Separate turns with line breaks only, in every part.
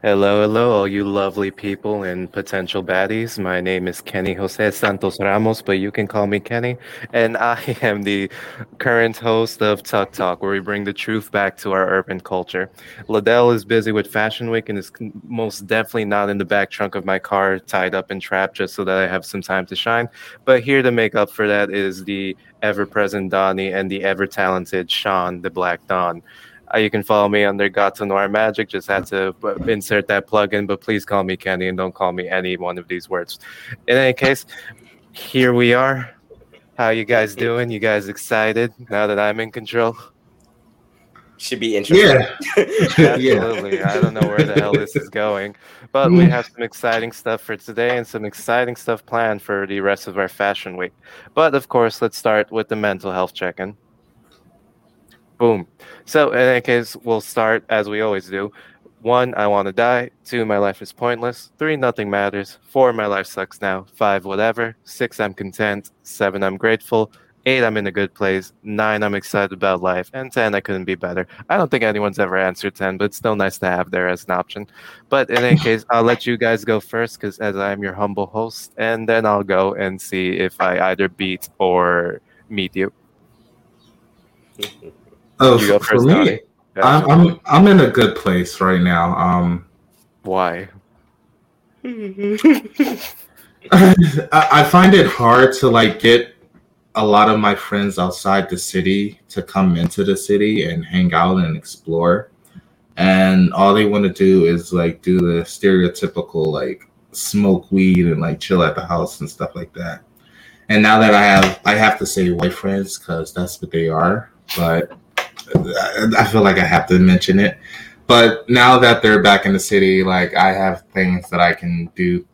Hello, hello, all you lovely people and potential baddies. My name is Kenny Jose Santos Ramos, but you can call me Kenny. And I am the current host of TUC Talk, where we bring the truth back to our urban culture. Ladell is busy with Fashion Week and is most definitely not in the back trunk of my car, tied up and trapped, just so that I have some time to shine. But here to make up for that is the ever present Donnie and the ever talented Sean, the Black Dawn. Uh, you can follow me under Gato Noir Magic. Just had to insert that plug in, but please call me Kenny and don't call me any one of these words. In any case, here we are. How you guys doing? You guys excited now that I'm in control?
Should be interesting.
Yeah. Absolutely. I don't know where the hell this is going, but we have some exciting stuff for today and some exciting stuff planned for the rest of our fashion week. But of course, let's start with the mental health check-in. Boom. So in any case, we'll start as we always do. One, I want to die. Two, my life is pointless. Three, nothing matters. Four, my life sucks now. Five, whatever. Six, I'm content. Seven, I'm grateful. Eight, I'm in a good place. Nine, I'm excited about life. And 10, I couldn't be better. I don't think anyone's ever answered 10, but it's still nice to have there as an option. But in any case, I'll let you guys go first because as I'm your humble host, and then I'll go and see if I either beat or meet you.
Oh, for, for me, I'm, I'm I'm in a good place right now. Um,
why?
I find it hard to like get a lot of my friends outside the city to come into the city and hang out and explore. And all they want to do is like do the stereotypical like smoke weed and like chill at the house and stuff like that. And now that I have, I have to say white friends because that's what they are. But I feel like I have to mention it. But now that they're back in the city, like I have things that I can do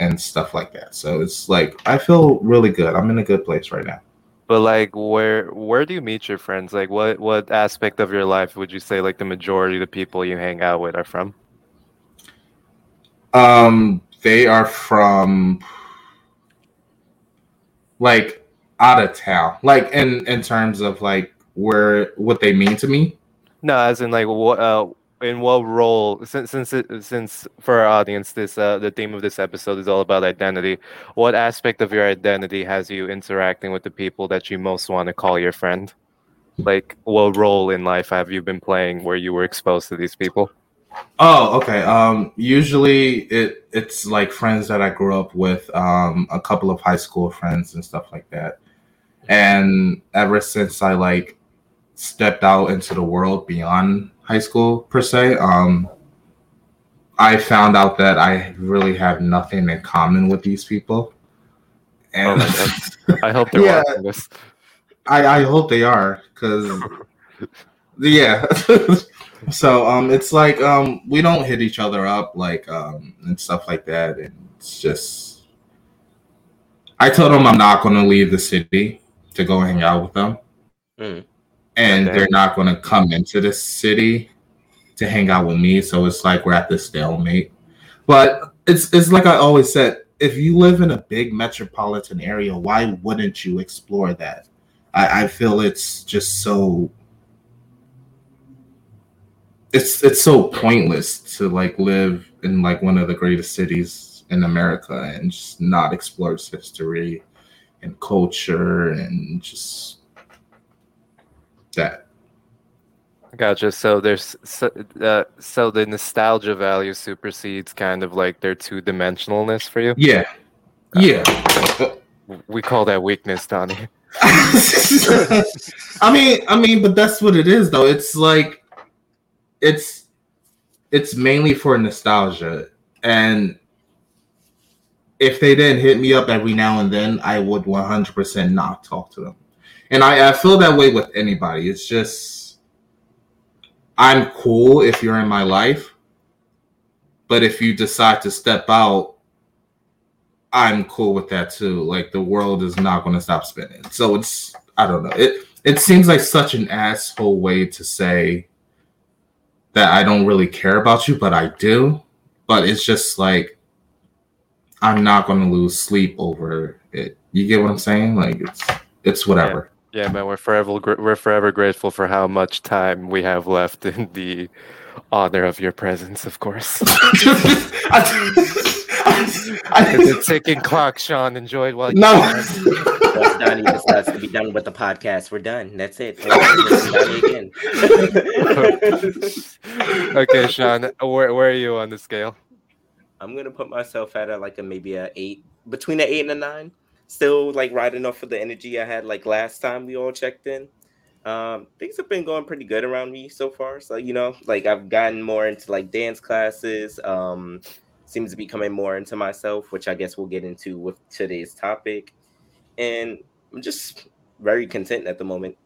and stuff like that. So it's like I feel really good. I'm in a good place right now.
But like where where do you meet your friends? Like what what aspect of your life would you say like the majority of the people you hang out with are from?
Um they are from like out of town. Like in in terms of like where what they mean to me?
No, as in like what uh in what role since since it, since for our audience this uh the theme of this episode is all about identity what aspect of your identity has you interacting with the people that you most want to call your friend? Like what role in life have you been playing where you were exposed to these people?
Oh okay um usually it it's like friends that i grew up with um a couple of high school friends and stuff like that. And ever since i like stepped out into the world beyond high school per se, um, I found out that I really have nothing in common with these people.
And oh I hope they're yeah, watching this.
I, I hope they are because yeah. so um it's like um we don't hit each other up like um and stuff like that and it's just I told them I'm not gonna leave the city to go hang out with them. Mm and okay. they're not going to come into the city to hang out with me. So it's like we're at this stalemate. But it's it's like I always said, if you live in a big metropolitan area, why wouldn't you explore that? I, I feel it's just so it's it's so pointless to like live in like one of the greatest cities in America and just not explore its history and culture and just that.
Gotcha. So there's so, uh, so the nostalgia value supersedes kind of like their two dimensionalness for you.
Yeah. Uh, yeah.
We call that weakness, Donnie.
I mean, I mean, but that's what it is, though. It's like, it's, it's mainly for nostalgia, and if they didn't hit me up every now and then, I would 100% not talk to them. And I, I feel that way with anybody. It's just I'm cool if you're in my life, but if you decide to step out, I'm cool with that too. Like the world is not going to stop spinning. So it's I don't know. It it seems like such an asshole way to say that I don't really care about you, but I do. But it's just like I'm not going to lose sleep over it. You get what I'm saying? Like it's it's whatever.
Yeah, man, we're forever we're forever grateful for how much time we have left in the honor of your presence, of course.
I,
it's a ticking clock, Sean. Enjoyed while you
no.
Once Donnie decides to be done with the podcast, we're done. That's it. Again.
okay, Sean, where, where are you on the scale?
I'm gonna put myself at a, like a maybe a eight, between an eight and a nine. Still like riding off of the energy I had like last time we all checked in. Um, things have been going pretty good around me so far. So you know, like I've gotten more into like dance classes. Um, seems to be coming more into myself, which I guess we'll get into with today's topic. And I'm just very content at the moment.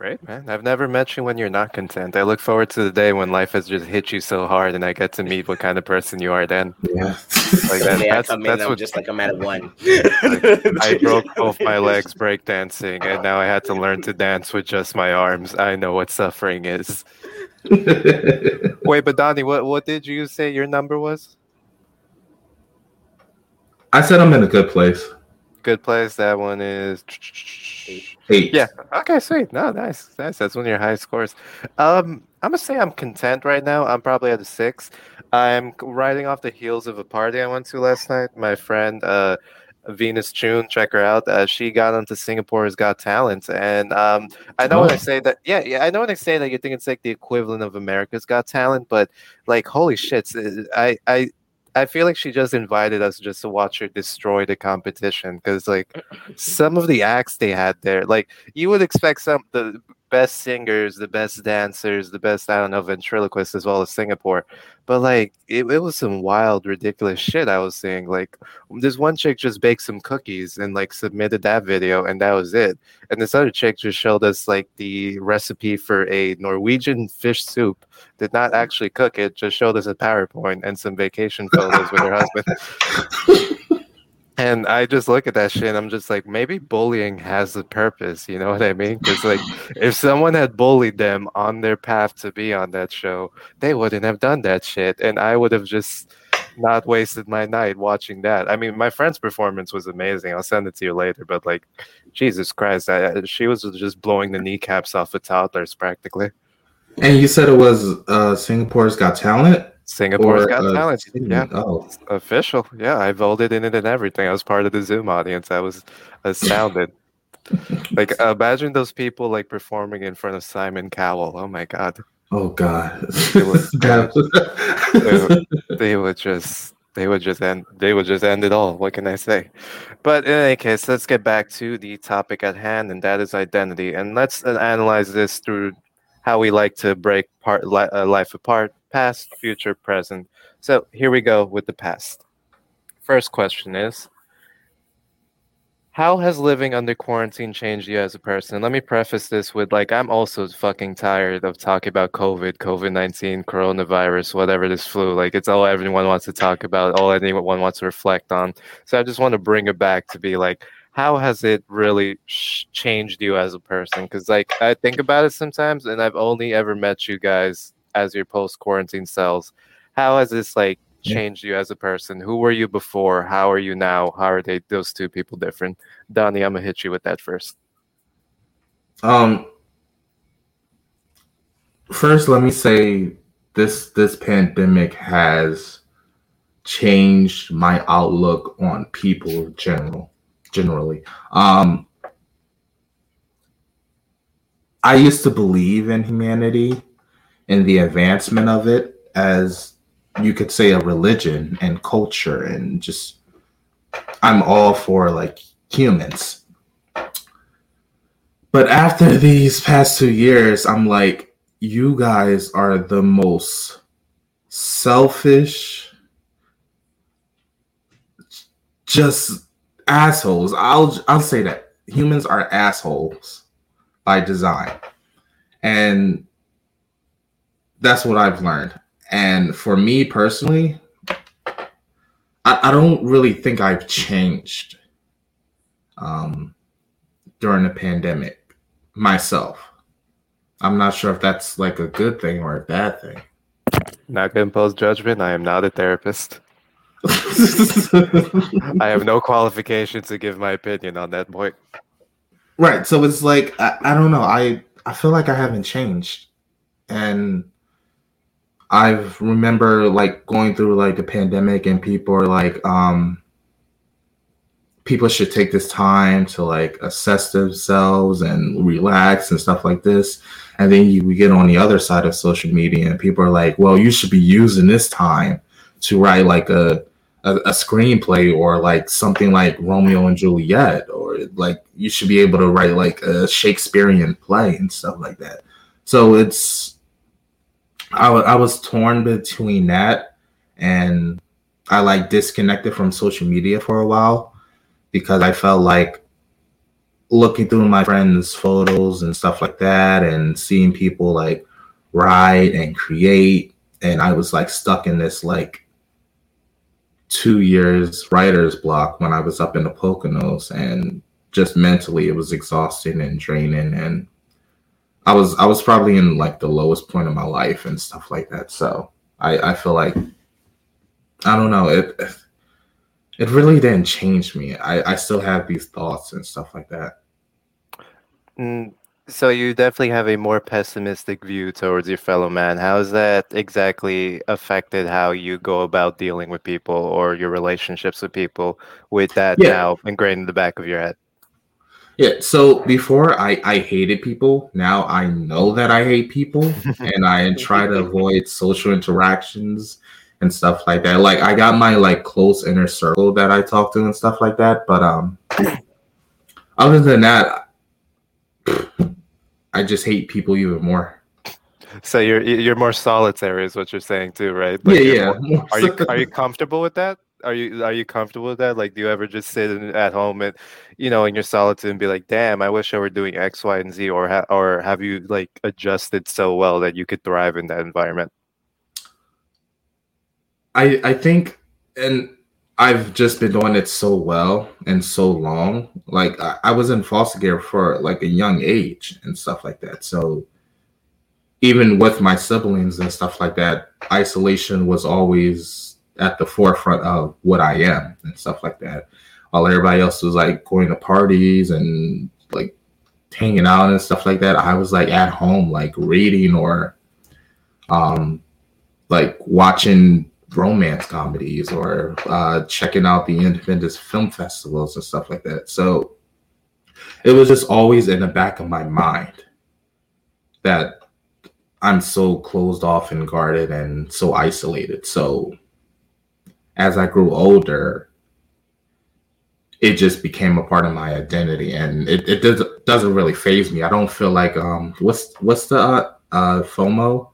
Great, man. I've never met you when you're not content. I look forward to the day when life has just hit you so hard and I get to meet what kind of person you are then.
Yeah.
Like that,
Someday I
that's
come in,
that's
I'm
what
just like I'm at a one.
I broke both my legs break dancing and now I had to learn to dance with just my arms. I know what suffering is. Wait, but Donnie, what, what did you say your number was?
I said I'm in a good place.
Good place. That one is
Eight.
Yeah. Okay, sweet. No, nice. Nice. That's one of your highest scores. Um, I'm gonna say I'm content right now. I'm probably at a six. I'm riding off the heels of a party I went to last night. My friend uh Venus Chun, check her out. Uh, she got onto Singapore's Got Talent, and um, I know when I say that, yeah, yeah, I know when I say that you think it's like the equivalent of America's Got Talent, but like, holy shit, I, I, I feel like she just invited us just to watch her destroy the competition because like some of the acts they had there, like you would expect some the best singers, the best dancers, the best I don't know ventriloquists as well as Singapore, but like it, it was some wild, ridiculous shit I was seeing. Like this one chick just baked some cookies and like submitted that video, and that was it. And this other chick just showed us like the recipe for a Norwegian fish soup. Did not mm. actually cook it, just showed us a PowerPoint and some vacation photos with her husband. And I just look at that shit and I'm just like, maybe bullying has a purpose. You know what I mean? Because, like, if someone had bullied them on their path to be on that show, they wouldn't have done that shit. And I would have just not wasted my night watching that. I mean, my friend's performance was amazing. I'll send it to you later. But, like, Jesus Christ, I, she was just blowing the kneecaps off of toddlers practically.
And you said it was uh, Singapore's Got Talent?
Singapore's
Or,
got
uh,
talent. Yeah.
Oh,
official. Yeah, I voted in it and everything. I was part of the Zoom audience. I was astounded. like imagine those people like performing in front of Simon Cowell. Oh my god.
oh God.
It was-
That-
They would just they would just end they would just end it all. What can I say? But in any case, let's get back to the topic at hand, and that is identity. And let's analyze this through how we like to break part li- uh, life apart, past, future, present. So here we go with the past. First question is How has living under quarantine changed you as a person? Let me preface this with like, I'm also fucking tired of talking about COVID, COVID 19, coronavirus, whatever this flu. Like, it's all everyone wants to talk about, all anyone wants to reflect on. So I just want to bring it back to be like, how has it really sh- changed you as a person? Because, like, I think about it sometimes, and I've only ever met you guys as your post quarantine selves. How has this, like, changed you as a person? Who were you before? How are you now? How are they, those two people different? Donnie, I'm gonna hit you with that first.
Um, first, let me say this: this pandemic has changed my outlook on people general, generally. Um, I used to believe in humanity and the advancement of it as you could say a religion and culture and just I'm all for like humans. But after these past two years, I'm like, you guys are the most selfish, just assholes. I'll I'll say that humans are assholes by design, and that's what I've learned. And for me personally, I, I don't really think I've changed um, during the pandemic myself. I'm not sure if that's like a good thing or a bad thing.
Not gonna impose judgment. I am not a therapist. I have no qualification to give my opinion on that point.
right. So it's like I, I don't know. I I feel like I haven't changed and I remember like going through like the pandemic and people are like, um, people should take this time to like assess themselves and relax and stuff like this. And then you get on the other side of social media and people are like, well, you should be using this time to write like a a, a screenplay or like something like Romeo and Juliet, or like you should be able to write like a Shakespearean play and stuff like that. So it's I, w- I was torn between that and I like disconnected from social media for a while because I felt like looking through my friends' photos and stuff like that and seeing people like write and create and I was like stuck in this like two years writer's block when I was up in the Poconos and just mentally it was exhausting and draining and I was I was probably in like the lowest point of my life and stuff like that. So I, I feel like I don't know, it it really didn't change me. I, I still have these thoughts and stuff like that.
Mm, so you definitely have a more pessimistic view towards your fellow man. How has that exactly affected how you go about dealing with people or your relationships with people with that
Yeah.
now ingrained in the back of your head?
Yeah, so before I, I hated people. Now I know that I hate people and I try to avoid social interactions and stuff like that. Like I got my like close inner circle that I talk to and stuff like that. But um other than that, I just hate people even more.
So you're you're more solitary, is what you're saying too, right?
yeah,
Like, you're
yeah.
more- Are you are you comfortable with that? Are you are you comfortable with that? Like, do you ever just sit in, at home and, you know, in your solitude and be like, "Damn, I wish I were doing X, Y, and Z," or ha- or have you like adjusted so well that you could thrive in that environment?
I I think and I've just been doing it so well and so long. Like I, I was in foster care for like a young age and stuff like that. So even with my siblings and stuff like that, isolation was always at the forefront of what I am and stuff like that. While everybody else was like going to parties and like hanging out and stuff like that, I was like at home, like reading or um like watching romance comedies or uh, checking out the independent film festivals and stuff like that. So it was just always in the back of my mind that I'm so closed off and guarded and so isolated. So as I grew older, it just became a part of my identity and it, it does, doesn't really phase me. I don't feel like um what's what's the uh, uh FOMO?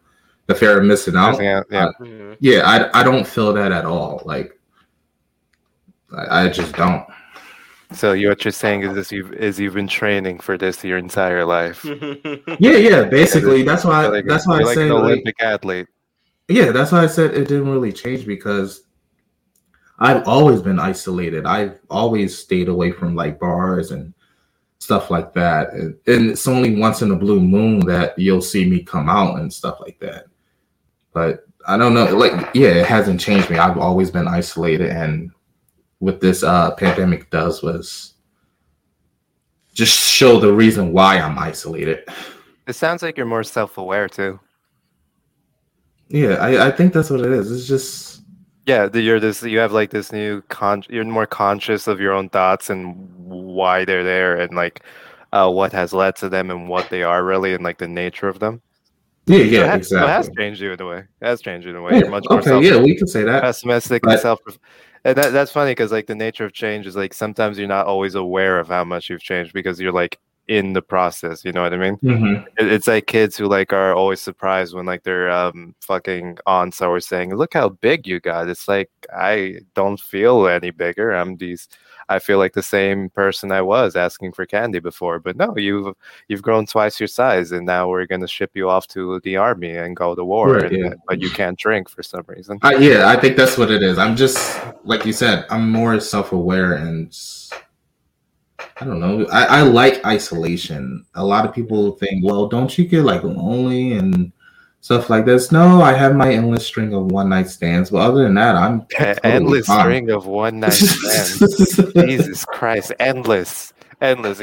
The fear of missing out.
Yeah, yeah.
Mhm.
Yeah, I I don't feel that at all. Like I, I just don't.
So you what you're saying is this you've is you've been training for this your entire life.
Yeah, yeah. Basically, that's why
You're like
that's why I
like
say
an
like,
Olympic athlete.
yeah, that's why I said it didn't really change because I've always been isolated. I've always stayed away from like bars and stuff like that. And, and it's only once in a blue moon that you'll see me come out and stuff like that. But I don't know. Like, yeah, it hasn't changed me. I've always been isolated, and what this uh pandemic does was just show the reason why I'm isolated.
It sounds like you're more self-aware too.
Yeah, I, I think that's what it is. It's just
Yeah, you're this. You have like this new con. You're more conscious of your own thoughts and why they're there, and like uh, what has led to them, and what they are really, and like the nature of them.
yeah,
So it
yeah,
so it has changed you in a way. It has changed you in a way.
Yeah,
You're much more
okay,
self-
yeah, we can say that.
pessimistic and self. And that, that's funny because like the nature of change is like sometimes you're not always aware of how much you've changed because you're like in the process. You know what I mean?
Mhm.
It- It's like kids who like are always surprised when like their um fucking aunts are saying, "Look how big you got." It's like I don't feel any bigger. I'm these. I feel like the same person I was asking for candy before, but no, you've you've grown twice your size, and now we're gonna ship you off to the army and go to war,
Right,
and,
yeah.
but you can't drink for some reason.
I, yeah, I think that's what it is. I'm just like you said. I'm more self-aware and s- I don't know. I, I like isolation. A lot of people think, well, don't you get like lonely and stuff like this? No, I have my endless string of one night stands, but other than that, I'm totally
endless
fine.
string of one night stands. Jesus Christ, endless, endless.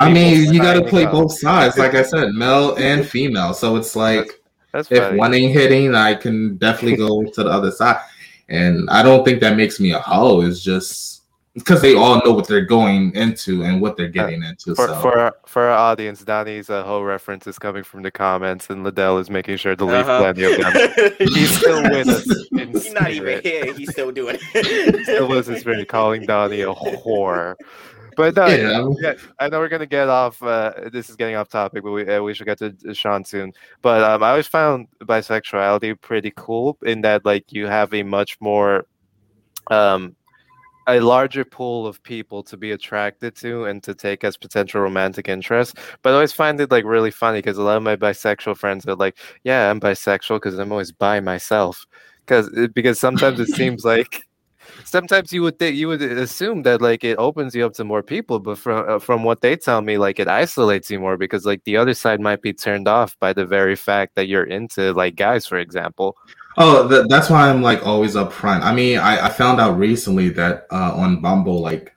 I mean, you got to play both sides, like I said, male and female. So it's like
That's
if
funny.
one ain't hitting, I can definitely go to the other side. And I don't think that makes me a hoe. It's just because they all know what they're going into and what they're getting into.
For,
so
for our, for our audience, Donnie's uh, whole reference is coming from the comments, and Liddell is making sure to leave
Uh-huh.
plenty of them. He's still with us. In
He's not even here. He's still doing it.
Still with us, spirit, calling Donnie a whore. But no,
yeah, I
yeah, I know we're gonna get off. Uh, this is getting off topic, but we uh, we should get to uh, Sean soon. But um, I always found bisexuality pretty cool in that like you have a much more um a larger pool of people to be attracted to and to take as potential romantic interest. But I always find it like really funny because a lot of my bisexual friends are like, "Yeah, I'm bisexual because I'm always by myself." Because because sometimes it seems like sometimes you would think you would assume that like it opens you up to more people, but from uh, from what they tell me, like it isolates you more because like the other side might be turned off by the very fact that you're into like guys, for example.
Oh, th- that's why I'm like always up front. I mean, I, I found out recently that uh, on Bumble, like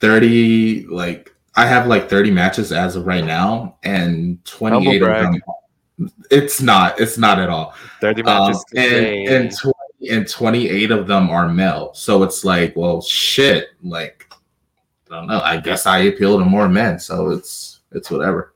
30, like I have like 30 matches as of right now, and 28 of them. It's not. It's not at all.
Thirty
Um,
matches
and and 20, and 28 of them are male. So it's like, well, shit. Like, I don't know. I guess I appeal to more men. So it's it's whatever.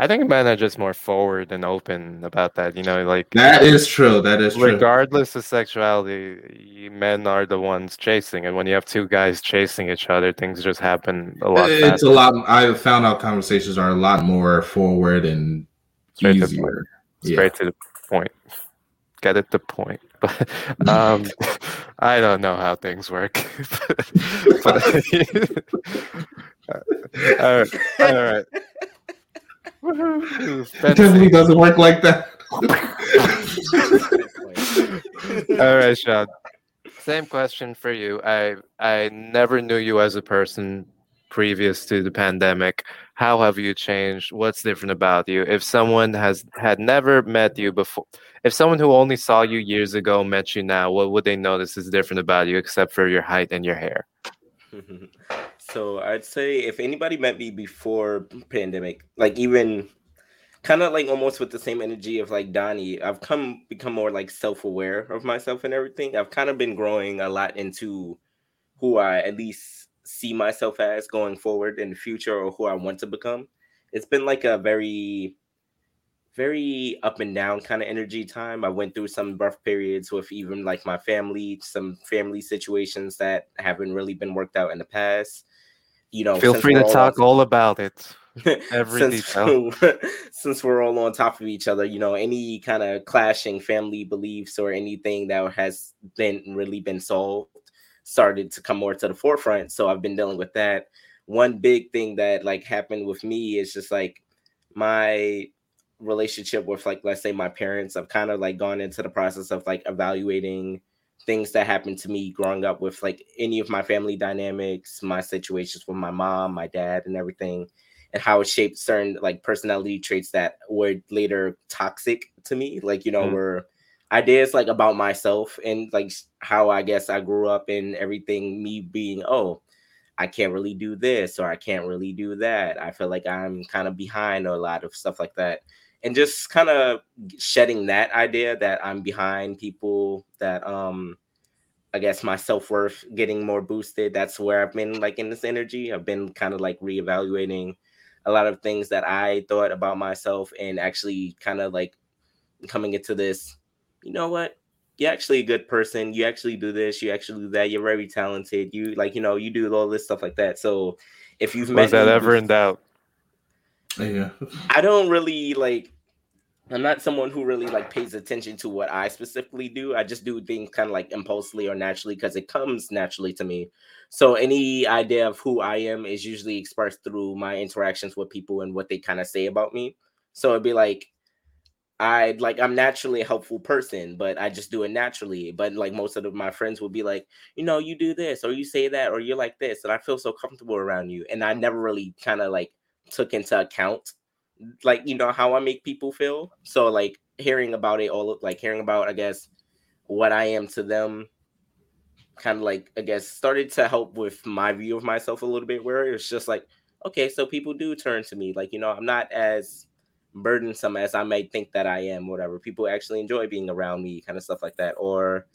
I think men are just more forward and open about that. You know, like
That is true. That is true.
regardless of sexuality, men are the ones chasing, and when you have two guys chasing each other, things just happen a lot
It's
faster.
a lot. I found out conversations are a lot more forward and
Straight to the
easier. Yeah.
straight to the point. Get at the point. But um, I don't know how things work. but, all right, all right. Woohoo.
It definitely doesn't work like that.
All right, Sean. Same question for you. I I never knew you as a person previous to the pandemic. How have you changed? What's different about you? If someone has had never met you before, if someone who only saw you years ago met you now, what would they notice is different about you except for your height and your hair?
so I'd say if anybody met me before pandemic, like even kind of like almost with the same energy of like Donnie, I've come become more like self-aware of myself and everything. I've kind of been growing a lot into who I at least see myself as going forward in the future or who I want to become. It's been like a very very up and down kind of energy time. I went through some rough periods with even like my family, some family situations that haven't really been worked out in the past. You know,
Feel free to talk
on-
all about it. every
since,
detail.
since we're all on top of each other, you know, any kind of clashing family beliefs or anything that has been really been solved started to come more to the forefront. So I've been dealing with that. One big thing that like happened with me is just like my relationship with like let's say my parents. I've kind of like gone into the process of like evaluating things that happened to me growing up with like any of my family dynamics, my situations with my mom, my dad, and everything and how it shaped certain like personality traits that were later toxic to me like you know
Mm.
were ideas like about myself and like how i guess i grew up and everything me being oh i can't really do this or i can't really do that i feel like i'm kind of behind or a lot of stuff like that and just kind of shedding that idea that i'm behind people that um I guess my self worth getting more boosted. That's where I've been like in this energy. I've been kind of like reevaluating a lot of things that I thought about myself and actually kind of like coming into this, you know what? You're actually a good person. You actually do this. You actually do that. You're very talented. You like, you know, you do all this stuff like that. So if you've met
Was that ever in doubt?
Yeah.
I don't really like. I'm not someone who really like pays attention to what I specifically do. I just do things kind of like impulsively or naturally because it comes naturally to me. So any idea of who I am is usually expressed through my interactions with people and what they kind of say about me. So it'd be like I like I'm naturally a helpful person, but I just do it naturally. But like most of the, my friends would be like, you know, you do this or you say that or you're like this, and I feel so comfortable around you. And I never really kind of like took into account like you know how I make people feel. So like hearing about it all like hearing about I guess what I am to them kind of like I guess started to help with my view of myself a little bit where it's just like okay so people do turn to me like you know I'm not as burdensome as I might think that I am, whatever. People actually enjoy being around me, kind of stuff like that. Or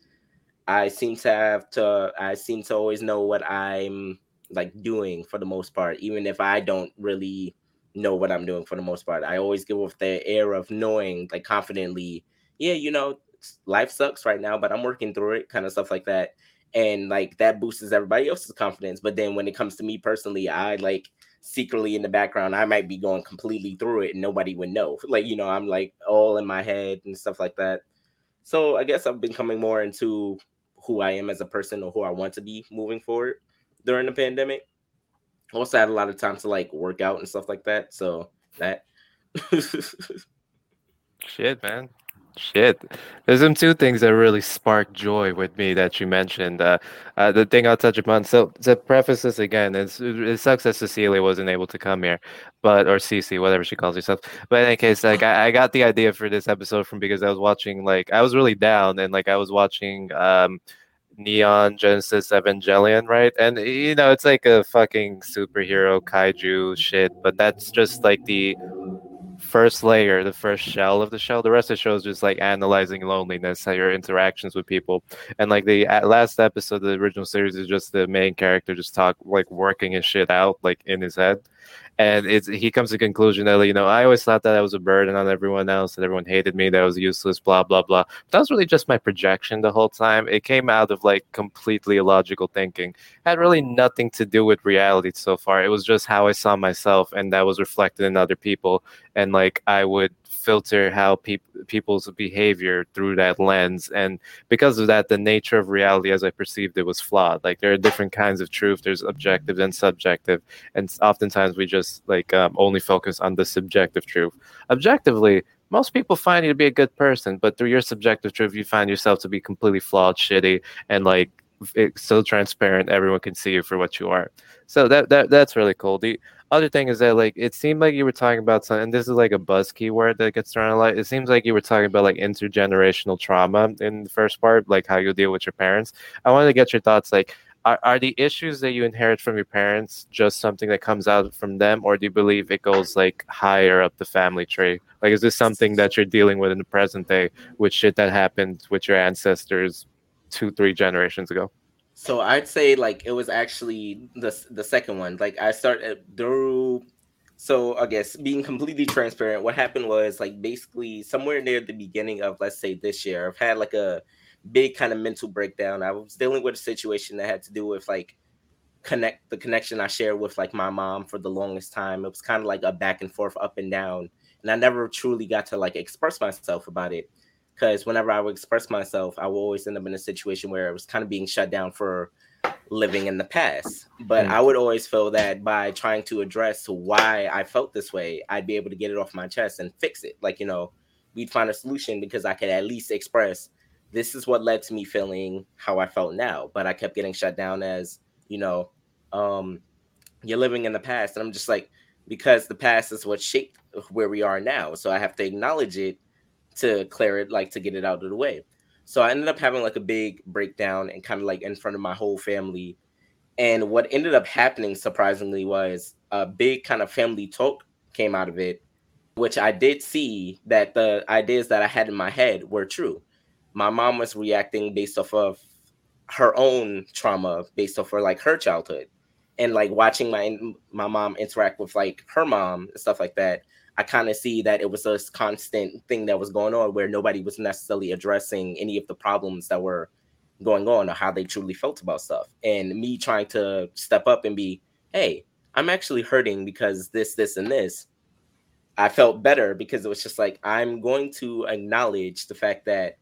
I seem to have to I seem to always know what I'm like doing for the most part, even if I don't really know what I'm doing for the most part. I always give off the air of knowing, like confidently, yeah, you know, life sucks right now, but I'm working through it, kind of stuff like that. And like that boosts everybody else's confidence. But then when it comes to me personally, I like secretly in the background, I might be going completely through it and nobody would know. Like, you know, I'm like all in my head and stuff like that. So I guess I've been coming more into who I am as a person or who I want to be moving forward during the pandemic. I Also had a lot of time to like work out and stuff like that. So that
shit, man. Shit. There's some two things that really spark joy with me that you mentioned. Uh, uh, the thing I'll touch upon. So to preface this again, it sucks that Cecilia wasn't able to come here, but or Cece, whatever she calls herself. But in any case, like I, I, got the idea for this episode from because I was watching like I was really down and like I was watching um Neon Genesis Evangelion, right? And you know, it's like a fucking superhero kaiju shit, but that's just like the first layer, the first shell of the shell. The rest of the show is just like analyzing loneliness, how your interactions with people. And like the last episode of the original series is just the main character just talk like working his shit out like in his head and it's he comes to the conclusion that you know I always thought that I was a burden on everyone else, that everyone hated me, that I was useless, blah blah blah. But that was really just my projection the whole time. It came out of like completely illogical thinking. It had really nothing to do with reality so far. It was just how I saw myself, and that was reflected in other people. And like I would filter how people people's behavior through that lens and because of that the nature of reality as i perceived it was flawed. Like there are different kinds of truth. There's objective and subjective and oftentimes we just like um, only focus on the subjective truth. Objectively most people find you to be a good person but through your subjective truth you find yourself to be completely flawed shitty and like it's so transparent everyone can see you for what you are. So that, that that's really cool. The other thing is that like it seemed like you were talking about something and this is like a buzz keyword that gets thrown a lot. It seems like you were talking about like intergenerational trauma in the first part like how you deal with your parents. I wanted to get your thoughts like are, are the issues that you inherit from your parents just something that comes out from them or do you believe it goes like higher up the family tree? Like is this something that you're dealing with in the present day with shit that happened with your ancestors two three generations ago
so I'd say like it was actually the the second one. Like I started through. So I guess being completely transparent, what happened was like basically somewhere near the beginning of let's say this year, I've had like a big kind of mental breakdown. I was dealing with a situation that had to do with like connect the connection I shared with like my mom for the longest time. It was kind of like a back and forth, up and down, and I never truly got to like express myself about it because whenever I would express myself, I would always end up in a situation where I was kind of being shut down for living in the past. But mm. I would always feel that by trying to address why I felt this way, I'd be able to get it off my chest and fix it. Like, you know, we'd find a solution because I could at least express this is what led to me feeling how I felt now. But I kept getting shut down as, you know, um, you're living in the past. And I'm just like, because the past is what shaped where we are now. So I have to acknowledge it to clear it, like to get it out of the way. So I ended up having like a big breakdown and kind of like in front of my whole family. And what ended up happening, surprisingly, was a big kind of family talk came out of it, which I did see that the ideas that I had in my head were true. My mom was reacting based off of her own trauma, based off of like her childhood, and like watching my my mom interact with like her mom and stuff like that. I kind of see that it was a constant thing that was going on where nobody was necessarily addressing any of the problems that were going on or how they truly felt about stuff. And me trying to step up and be, hey, I'm actually hurting because this, this, and this. I felt better because it was just like, I'm going to acknowledge the fact that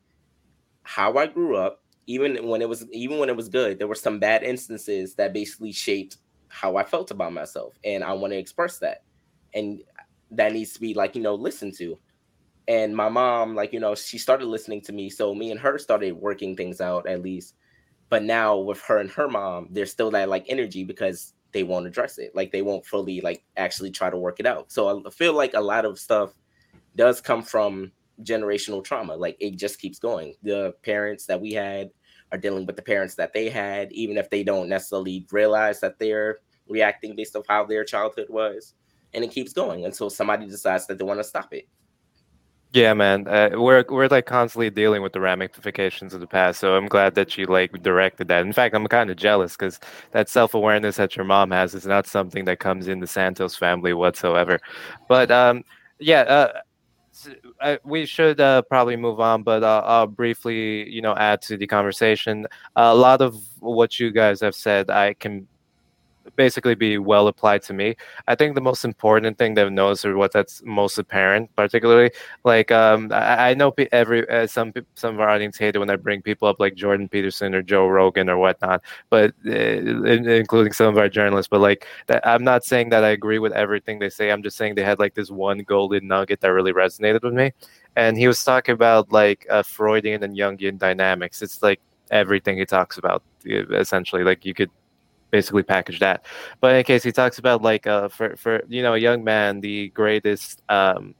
how I grew up, even when it was even when it was good, there were some bad instances that basically shaped how I felt about myself. And I want to express that. And that needs to be like you know listened to. And my mom like you know she started listening to me. So me and her started working things out at least. But now with her and her mom there's still that like energy because they won't address it. Like they won't fully like actually try to work it out. So i feel like a lot of stuff does come from generational trauma. Like it just keeps going. The parents that we had are dealing with the parents that they had even if they don't necessarily realize that they're reacting based off how their childhood was and it keeps going until somebody decides that they want to stop it.
Yeah, man, uh, we're we're like constantly dealing with the ramifications of the past. So I'm glad that you like directed that. In fact, I'm kind of jealous because that self awareness that your mom has is not something that comes in the Santos family whatsoever. But um, yeah, uh, uh, we should uh, probably move on, but uh, I'll briefly, you know, add to the conversation. a lot of what you guys have said, I can basically be well applied to me. I think the most important thing that I've noticed, or what that's most apparent, particularly, like um, I, I know every uh, some some of our audience hate it when I bring people up like Jordan Peterson or Joe Rogan or whatnot, but uh, including some of our journalists. But like, that, I'm not saying that I agree with everything they say. I'm just saying they had like this one golden nugget that really resonated with me, and he was talking about like uh, Freudian and Jungian dynamics. It's like everything he talks about essentially like you could basically package that. But in any case, he talks about like uh, for for you know a young man, the greatest um,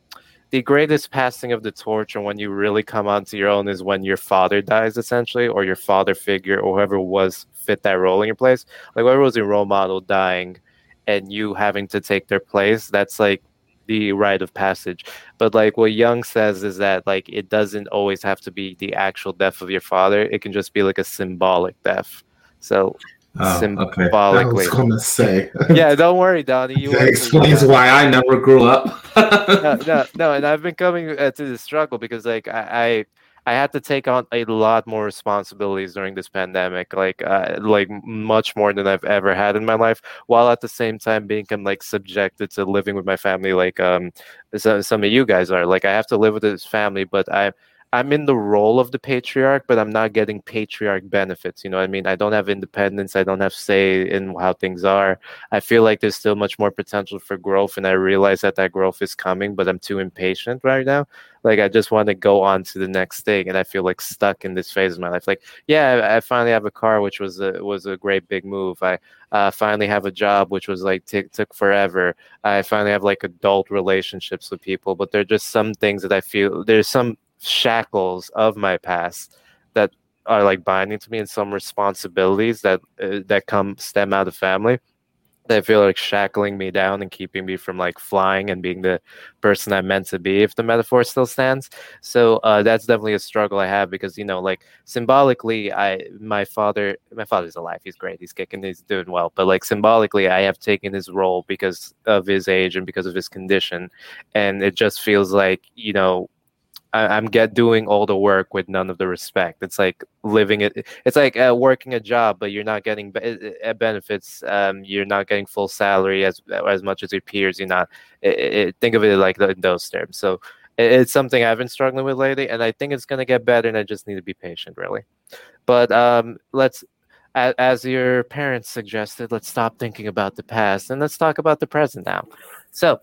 the greatest passing of the torch, and when you really come onto your own, is when your father dies, essentially, or your father figure, or whoever was fit that role in your place. Like whoever was your role model dying, and you having to take their place. That's like the rite of passage. But like what Jung says is that like it doesn't always have to be the actual death of your father. It can just be like a symbolic death. So
Oh, symbolically. Okay. I was gonna say.
yeah, don't worry, Donnie.
You that explains why I never grew up.
no, no, no, and I've been coming uh, to the struggle because, like, I, I, I had to take on a lot more responsibilities during this pandemic, like, uh, like much more than I've ever had in my life, while at the same time being like subjected to living with my family, like um, some, some of you guys are. Like, I have to live with this family, but I I'm in the role of the patriarch, but I'm not getting patriarch benefits. You know I mean? I don't have independence. I don't have say in how things are. I feel like there's still much more potential for growth, and I realize that that growth is coming, but I'm too impatient right now. Like I just want to go on to the next thing, and I feel like stuck in this phase of my life. Like, yeah, I, I finally have a car, which was a was a great big move. I uh, finally have a job, which was like t- took forever. I finally have like adult relationships with people, but there are just some things that I feel there's some shackles of my past that are like binding to me and some responsibilities that uh, that come stem out of family that feel like shackling me down and keeping me from like flying and being the person I'm meant to be if the metaphor still stands. So uh, that's definitely a struggle I have because you know like symbolically I my father my father's alive. He's great. He's kicking he's doing well. But like symbolically I have taken his role because of his age and because of his condition. And it just feels like you know I, am get doing all the work with none of the respect. It's like living it. It's like uh, working a job, but you're not getting be- uh, benefits. Um, you're not getting full salary as as much as your peers. You're not. It, it, think of it like in those terms. So it, it's something I've been struggling with lately, and I think it's gonna get better. And I just need to be patient, really. But um, let's as, your parents suggested, let's stop thinking about the past and let's talk about the present now. So,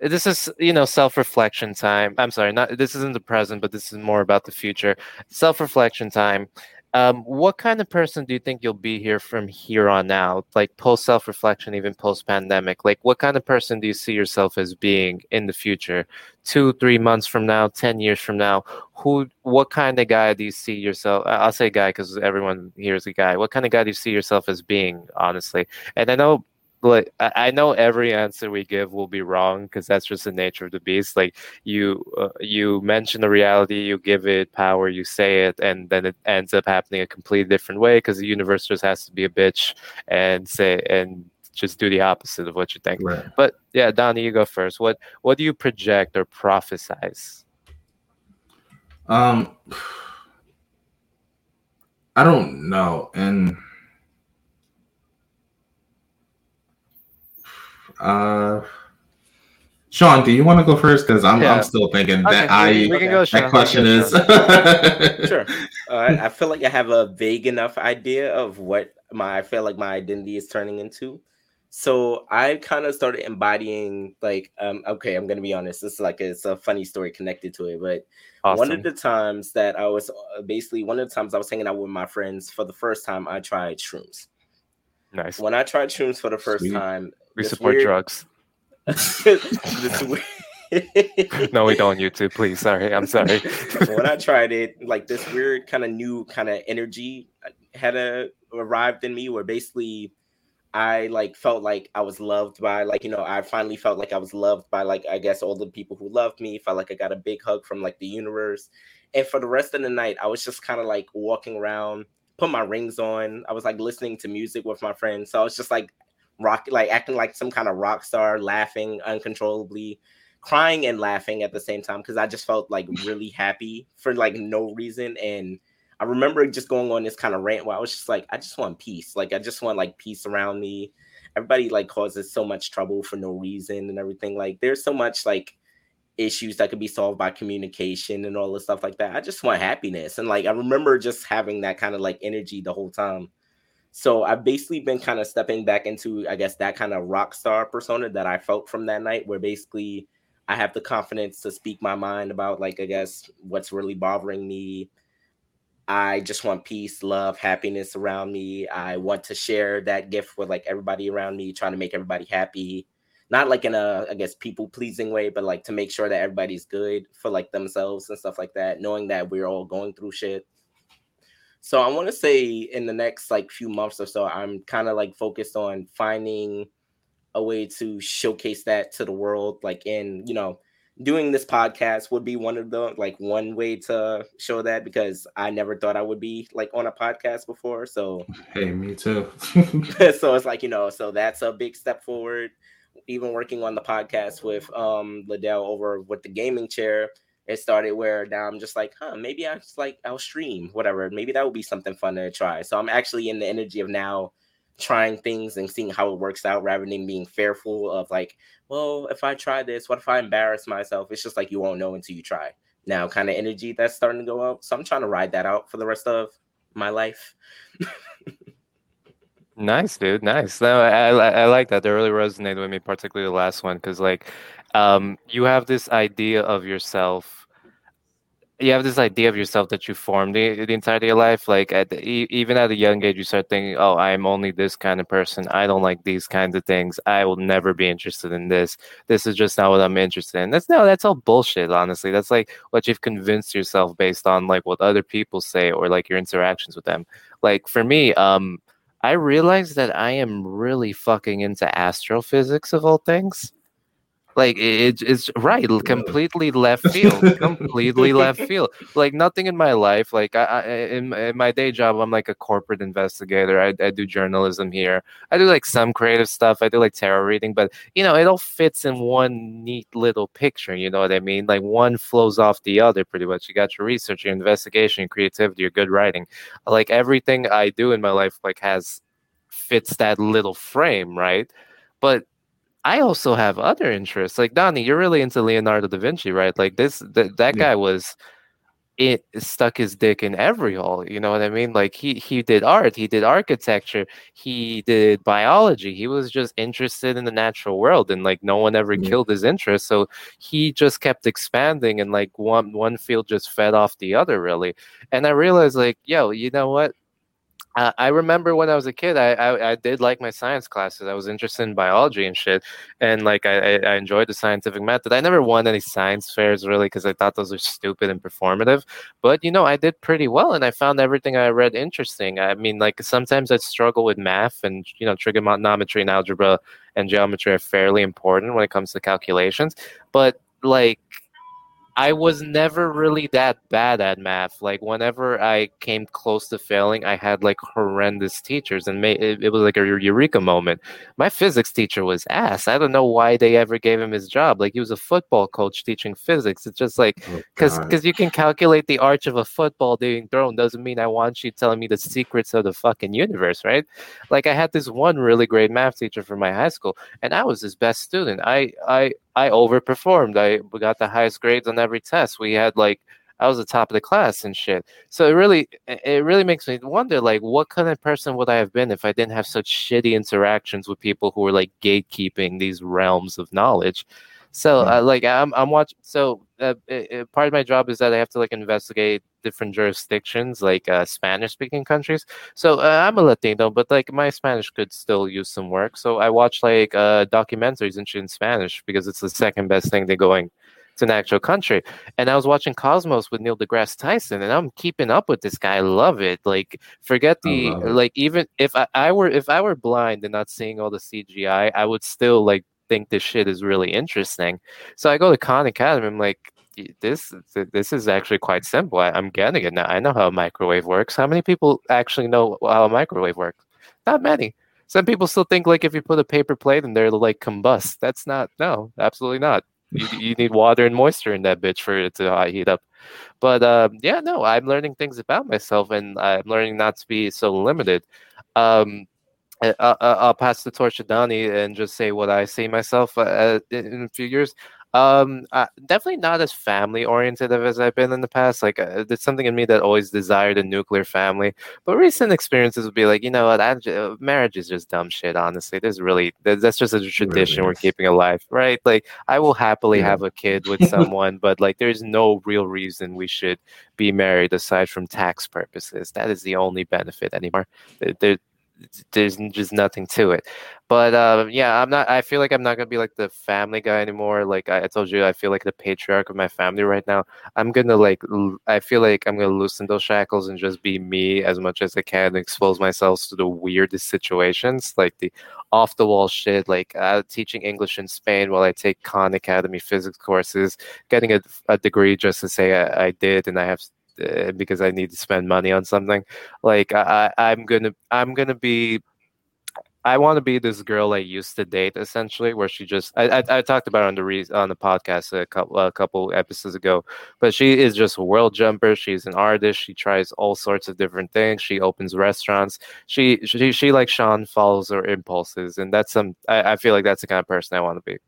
this is you know self-reflection time. I'm sorry not this isn't the present but this is more about the future. Self-reflection time. Um, what kind of person do you think you'll be here from here on out like post self-reflection even post pandemic? Like what kind of person do you see yourself as being in the future? Two three months from now ten years from now who what kind of guy do you see yourself i'll say guy because everyone here is a guy. What kind of guy do you see yourself as being honestly? And i know like I know every answer we give will be wrong because that's just the nature of the beast. Like you, uh, you mention the reality, you give it power, you say it, and then it ends up happening a completely different way because the universe just has to be a bitch and say and just do the opposite of what you think. Right. But yeah, Donnie, you go first. What what do you project or prophesize?
Um, I don't know, and Uh, Sean, do you want to go first? Because I'm, yeah. I'm still thinking okay, that I we go, that question is
sure. Uh, I feel like I have a vague enough idea of what my I feel like my identity is turning into. So I kind of started embodying like um okay, I'm gonna be honest. This is like it's a funny story connected to it, but awesome. one of the times that I was uh, basically one of the times I was hanging out with my friends for the first time, I tried shrooms.
Nice.
When I tried shrooms for the first Sweet. time,
we support weird... drugs. no, we don't. YouTube, please. Sorry, I'm sorry.
when I tried it, like this weird kind of new kind of energy uh, had a, arrived in me, where basically I like felt like I was loved by like you know I finally felt like I was loved by like I guess all the people who loved me. Felt like I got a big hug from like the universe, and for the rest of the night I was just kind of like walking around, put my rings on. I was like listening to music with my friends, so I was just like rock like acting like some kind of rock star, laughing uncontrollably, crying and laughing at the same time because I just felt like really happy for like no reason and I remember just going on this kind of rant where I was just like, I just want peace. Like I just want like peace around me. Everybody like causes so much trouble for no reason and everything. Like there's so much like issues that could be solved by communication and all this stuff like that. I just want happiness. And like I remember just having that kind of like energy the whole time. So I've basically been kind of stepping back into, I guess, that kind of rock star persona that I felt from that night, where basically I have the confidence to speak my mind about, like, I guess, what's really bothering me, I just want peace, love, happiness around me. I want to share that gift with like everybody around me, trying to make everybody happy. Not like in a, I guess, people pleasing way, but like to make sure that everybody's good for like themselves and stuff like that, knowing that we're all going through shit. So I want to say in the next like few months or so, I'm kind of like focused on finding a way to showcase that to the world, like in, you know, doing this podcast would be one of the like one way to show that because I never thought I would be like on a podcast before. So
hey, me too.
so it's like you know, so that's a big step forward. Even working on the podcast with um Liddell over with the gaming chair, it started where now I'm just like, huh, maybe I just like I'll stream whatever. Maybe that would be something fun to try. So I'm actually in the energy of now trying things and seeing how it works out rather than being fearful of like, well, if I try this, what if I embarrass myself? It's just like you won't know until you try. Now, kind of energy that's starting to go up. So I'm trying to ride that out for the rest of my life.
nice, dude. Nice. No, I, I, I like that. That really resonated with me, particularly the last one, because like, um, you have this idea of yourself you have this idea of yourself that you formed the, the entirety of your life like at the, even at a young age you start thinking oh i'm only this kind of person. I don't like these kinds of things. I will never be interested in this. This is just not what i'm interested in. That's no that's all bullshit honestly. That's like what you've convinced yourself based on like what other people say or like your interactions with them. Like for me um i realized that i am really fucking into astrophysics of all things like it, it's right, completely left field, completely left field. Like nothing in my life. Like I, I in, in, my day job, I'm like a corporate investigator. I, I do journalism here. I do like some creative stuff. I do like tarot reading, but you know, it all fits in one neat little picture. You know what I mean? Like one flows off the other, pretty much. You got your research, your investigation, your creativity, your good writing. Like everything I do in my life, like has fits that little frame, right? But I also have other interests. Like Donnie, you're really into Leonardo da Vinci, right? Like this, th- that yeah. guy was it stuck his dick in every hole. You know what I mean? Like he he did art, he did architecture, he did biology. He was just interested in the natural world, and like no one ever yeah. killed his interest. So he just kept expanding, and like one one field just fed off the other, really. And I realized, like, yo, you know what? Uh, I remember when I was a kid, I, I, I did like my science classes. I was interested in biology and shit, and like I I enjoyed the scientific method. I never won any science fairs really because I thought those were stupid and performative. But you know, I did pretty well, and I found everything I read interesting. I mean, like sometimes I struggle with math, and you know, trigonometry and algebra and geometry are fairly important when it comes to calculations. But like I was never really that bad at math. Like whenever I came close to failing, I had like horrendous teachers, and it, it was like a eureka moment. My physics teacher was ass. I don't know why they ever gave him his job. Like he was a football coach teaching physics. It's just like because oh, because you can calculate the arch of a football being thrown doesn't mean I want you telling me the secrets of the fucking universe, right? Like I had this one really great math teacher from my high school, and I was his best student. I I I overperformed. I got the highest grades on every test. We had like I was the top of the class and shit. So it really it really makes me wonder like what kind of person would I have been if I didn't have such shitty interactions with people who were like gatekeeping these realms of knowledge. So uh, like I'm I'm watching. So uh, it, it, part of my job is that I have to like investigate different jurisdictions, like uh, Spanish speaking countries. So uh, I'm a Latino, but like my Spanish could still use some work. So I watch like uh, documentaries in, in Spanish because it's the second best thing they're going to an actual country. And I was watching Cosmos with Neil deGrasse Tyson, and I'm keeping up with this guy. I love it. Like, forget the like. Even if I, I were if I were blind and not seeing all the CGI, I would still like think this shit is really interesting. So I go to Khan Academy. I'm like, this this is actually quite simple. I, am getting it now. I know how a microwave works. How many people actually know how a microwave works? Not many. Some people still think like if you put a paper plate in there, it'll like combust. That's not no, absolutely not. You, you need water and moisture in that bitch for it to heat up. But um, yeah, no, I'm learning things about myself, and I'm learning not to be so limited. Um, uh, uh, I'll pass the torch to Donnie and just say what I see myself uh, in a few years. Um, uh, definitely not as family oriented as I've been in the past. Like, uh, there's something in me that always desired a nuclear family. But recent experiences would be like, you know what? I, uh, marriage is just dumb shit. Honestly, there's really that's just a tradition really we're keeping alive, right? Like, I will happily yeah. have a kid with someone, but like, there's no real reason we should be married aside from tax purposes. That is the only benefit anymore. There, there's just nothing to it. But uh, yeah, I'm not. I feel like I'm not gonna be like the family guy anymore. Like I, I, told you, I feel like the patriarch of my family right now. I'm gonna like. L- I feel like I'm gonna loosen those shackles and just be me as much as I can. And expose myself to the weirdest situations, like the off the wall shit, like uh, teaching English in Spain while I take Khan Academy physics courses, getting a, a degree just to say I, I did, and I have uh, because I need to spend money on something. Like I, I'm gonna I'm gonna be I want to be this girl I used to date, essentially, where she just I, I, I talked about on the re, on the podcast a couple a couple episodes ago, but she is just a world jumper. She's an artist. She tries all sorts of different things. She opens restaurants. She she she like Sean follows her impulses, and that's some I, I feel like that's the kind of person I want to be.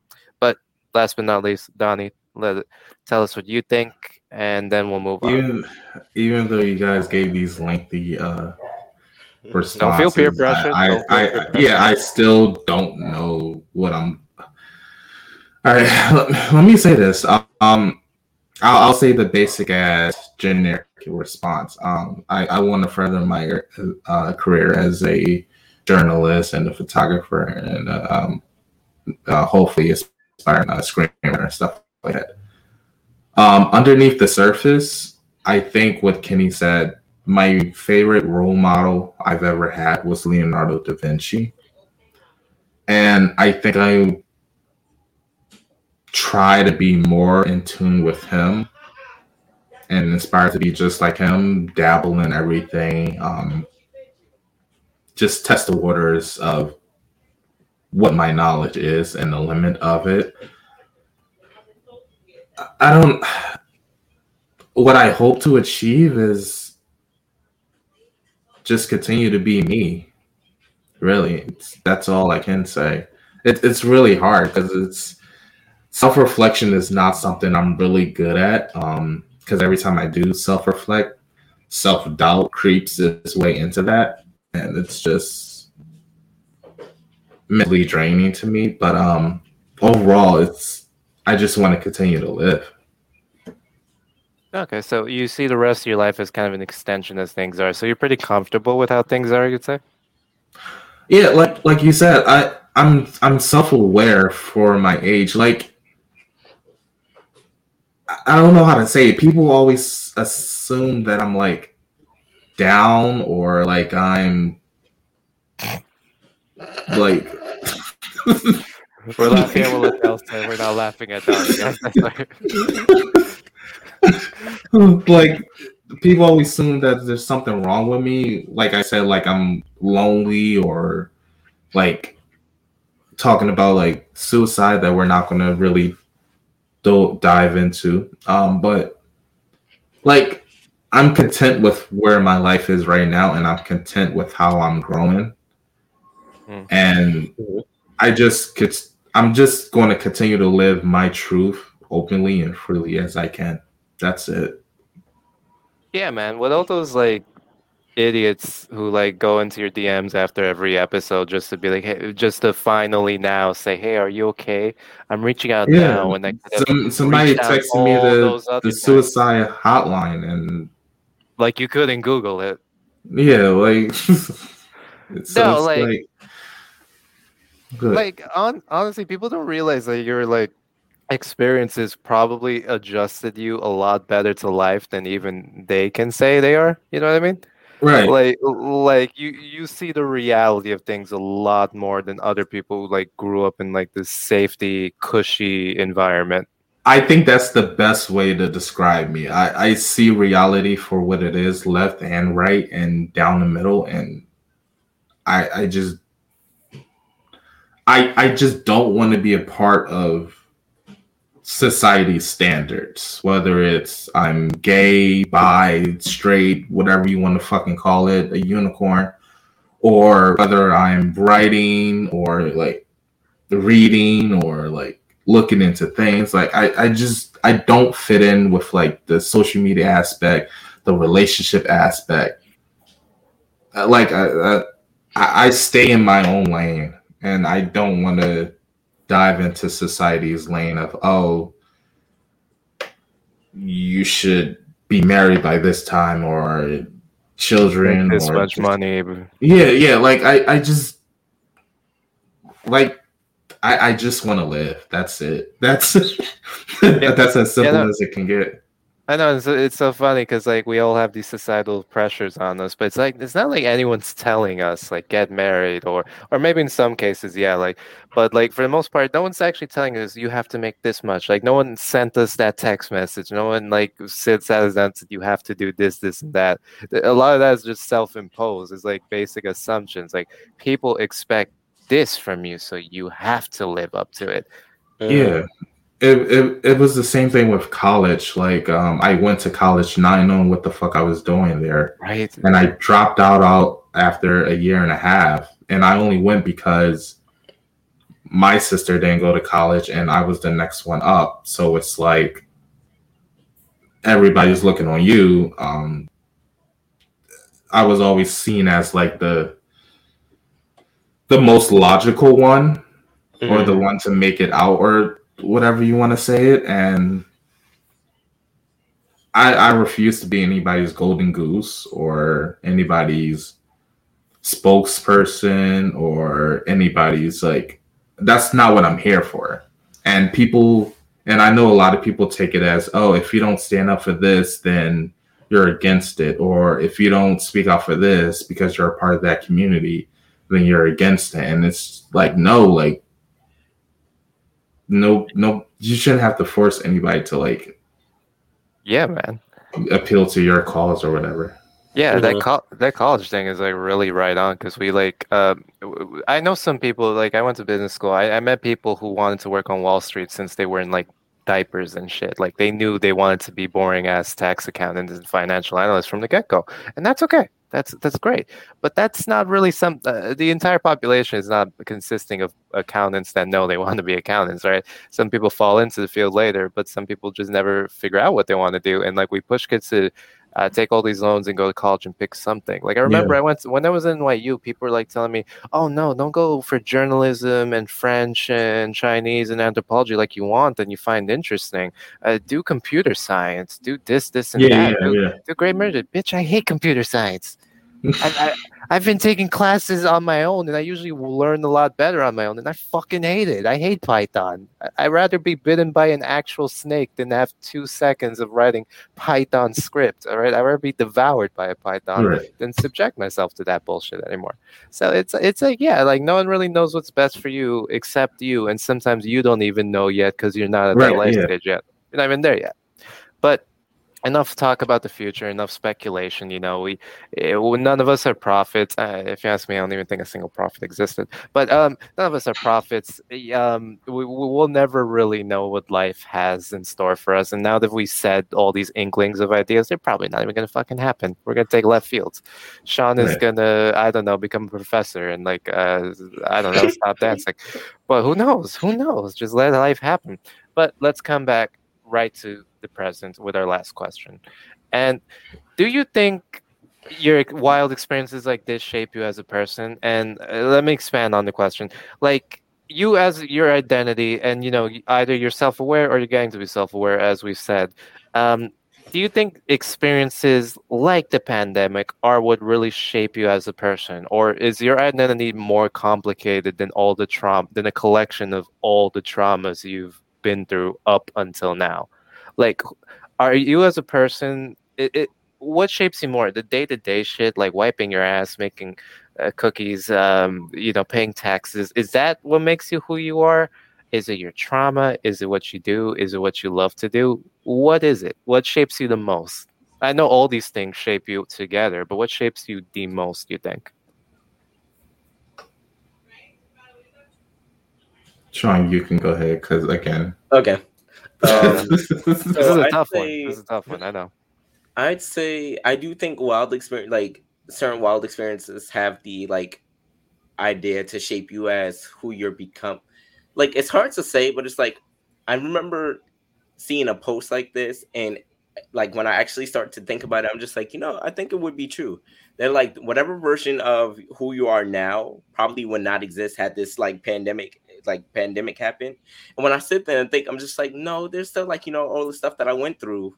But last but not least, Donnie, let tell us what you think and then we'll move
even, on. Even though you guys gave these lengthy uh responses,
don't feel peer pressure.
I, I, I pressure. yeah, I still don't know what I'm. All right, let, let me say this. Um, I'll, I'll, say the basic as generic response. Um, I, I want to further my uh, career as a journalist and a photographer, and uh, um, uh, hopefully aspiring a screenwriter and stuff like that. Um, underneath the surface, I think what Kenny said, my favorite role model I've ever had was Leonardo da Vinci. And I think I try to be more in tune with him and inspired to be just like him, dabble in everything, um, just test the waters of what my knowledge is and the limit of it. I don't. What I hope to achieve is just continue to be me. Really, it's, that's all I can say. It, it's really hard because it's self reflection is not something I'm really good at. Um, because every time I do self reflect, self doubt creeps its way into that, and it's just mentally draining to me. But um, overall, it's I just want to continue to live.
Okay, so you see the rest of your life as kind of an extension as things are. So you're pretty comfortable with how things are, you'd say?
Yeah, like like you said, I I'm I'm self-aware for my age. Like I don't know how to say it. People always assume that I'm like down or like I'm like
We're laughing at what Littell. We're not laughing at that.
like people always assume that there's something wrong with me. Like I said, like I'm lonely or like talking about like suicide that we're not gonna really don't dive into. Um, but like I'm content with where my life is right now, and I'm content with how I'm growing. Mm. And I just could I'm just going to continue to live my truth openly and freely as I can. That's it.
Yeah, man. With all those like idiots who like go into your DMs after every episode just to be like, hey, just to finally now say, hey, are you okay? I'm reaching out yeah. now. And
Some, somebody texted me the, the suicide hotline and
like you couldn't Google it.
Yeah, like
no, like, like Good. Like on honestly, people don't realize that you're like experiences probably adjusted you a lot better to life than even they can say they are. You know what I mean?
Right.
Like like you you see the reality of things a lot more than other people who like grew up in like this safety cushy environment.
I think that's the best way to describe me. I, I see reality for what it is, left and right and down the middle, and I I just I I just don't want to be a part of society's standards, whether it's I'm gay, bi, straight, whatever you want to fucking call it, a unicorn, or whether I'm writing or like reading or like looking into things. Like I, I just I don't fit in with like the social media aspect, the relationship aspect. Uh, like I, I, I stay in my own lane, and I don't want to dive into society's lane of oh you should be married by this time or children
this
or
much
just-
money.
yeah yeah like i i just like i i just want to live that's it that's that's as simple
no.
as it can get
I know it's, it's so funny because like we all have these societal pressures on us, but it's like it's not like anyone's telling us like get married or or maybe in some cases yeah like but like for the most part no one's actually telling us you have to make this much like no one sent us that text message no one like sits at us and said you have to do this this and that. A lot of that is just self-imposed it's like basic assumptions like people expect this from you so you have to live up to it.
Yeah it, it it was the same thing with college like um i went to college not knowing what the fuck i was doing there
right
and I dropped out out after a year and a half. And I only went because my sister didn't go to college and I was the next one up. So it's like everybody's looking on you. Um, I was always seen as like the the most logical one or the one to make it out or whatever you want to say it and I, I refuse to be anybody's golden goose or anybody's spokesperson or anybody's like that's not what I'm here for. And people and I know a lot of people take it as, oh, if you don't stand up for this, then you're against it. Or if you don't speak out for this because you're a part of that community, then you're against it. And it's like, no, like no no you shouldn't have to force anybody to like
yeah man
appeal to your cause or whatever.
Yeah, that co- that college thing is like really right on because we like um, w- w- I know some people like I went to business school. I, I met people who wanted to work on Wall Street since they were in like diapers and shit. Like they knew they wanted to be boring ass tax accountants and financial analysts from the get go, and that's okay. That's that's great. But that's not really some. Uh, the entire population is not consisting of accountants that know they want to be accountants, right? Some people fall into the field later, but some people just never figure out what they want to do. And like we push kids to uh, take all these loans and go to college and pick something. Like I remember I went to, when I was in NYU, people were like telling me, "Oh no, don't go for journalism and French and Chinese and anthropology like you want and you find interesting. Uh, do computer science, do this, this, and
Yeah,
that.
yeah,
do,
yeah.
do great murder, bitch. I hate computer science. I, I, I've been taking classes on my own, and I usually learn a lot better on my own. And I fucking hate it. I hate Python. I, I'd rather be bitten by an actual snake than have two seconds of writing Python script. All right, I'd rather be devoured by a Python
Right.
than subject myself to that bullshit anymore. So it's it's like yeah, like no one really knows what's best for you except you, and sometimes you don't even know yet because you're not at that
Right,
life
yeah.
stage yet. You're not even there yet. But enough talk about the future, enough speculation. You know, we eh, well, none of us are prophets. Uh, if you ask me, I don't even think a single prophet existed. But um, none of us are prophets. Eh, Um, we, we will never really know what life has in store for us. And now that we said all these inklings of ideas, they're probably not even gonna fucking happen. We're gonna take left fields. Sean is
Right.
gonna, I don't know, become a professor and like, uh, I don't know, stop dancing. But who knows? Who knows? Just let life happen. But let's come back right to the present with our last question. And do you think your wild experiences like this shape you as a person? And uh, let me expand on the question. Like you as your identity, and you know, either you're self-aware or you're getting to be self-aware, as we've said. Um, do you think experiences like the pandemic are what really shape you as a person, or is your identity more complicated than all the trauma, than a collection of all the traumas you've been through up until now. Like, are you as a person? It, it what shapes you more, the day to day shit, like wiping your ass, making uh, cookies, um, you know, paying taxes. Is that what makes you who you are? Is it your trauma? Is it what you do? Is it what you love to do? What is it? What shapes you the most? I know all these things shape you together, but what shapes you the most, you think?
Sean, you can go ahead because again.
Okay. Um,
this is a I'd tough say, one. This is a tough one. I know.
I'd say I do think wild experience, like certain wild experiences, have the like idea to shape you as who you're become. Like it's hard to say, but it's like I remember seeing a post like this, and like when I actually start to think about it, I'm just like, you know, I think it would be true. They're like whatever version of who you are now probably would not exist had this like pandemic like pandemic happened. And when I sit there and think, I'm just like, no, there's still like, you know, all the stuff that I went through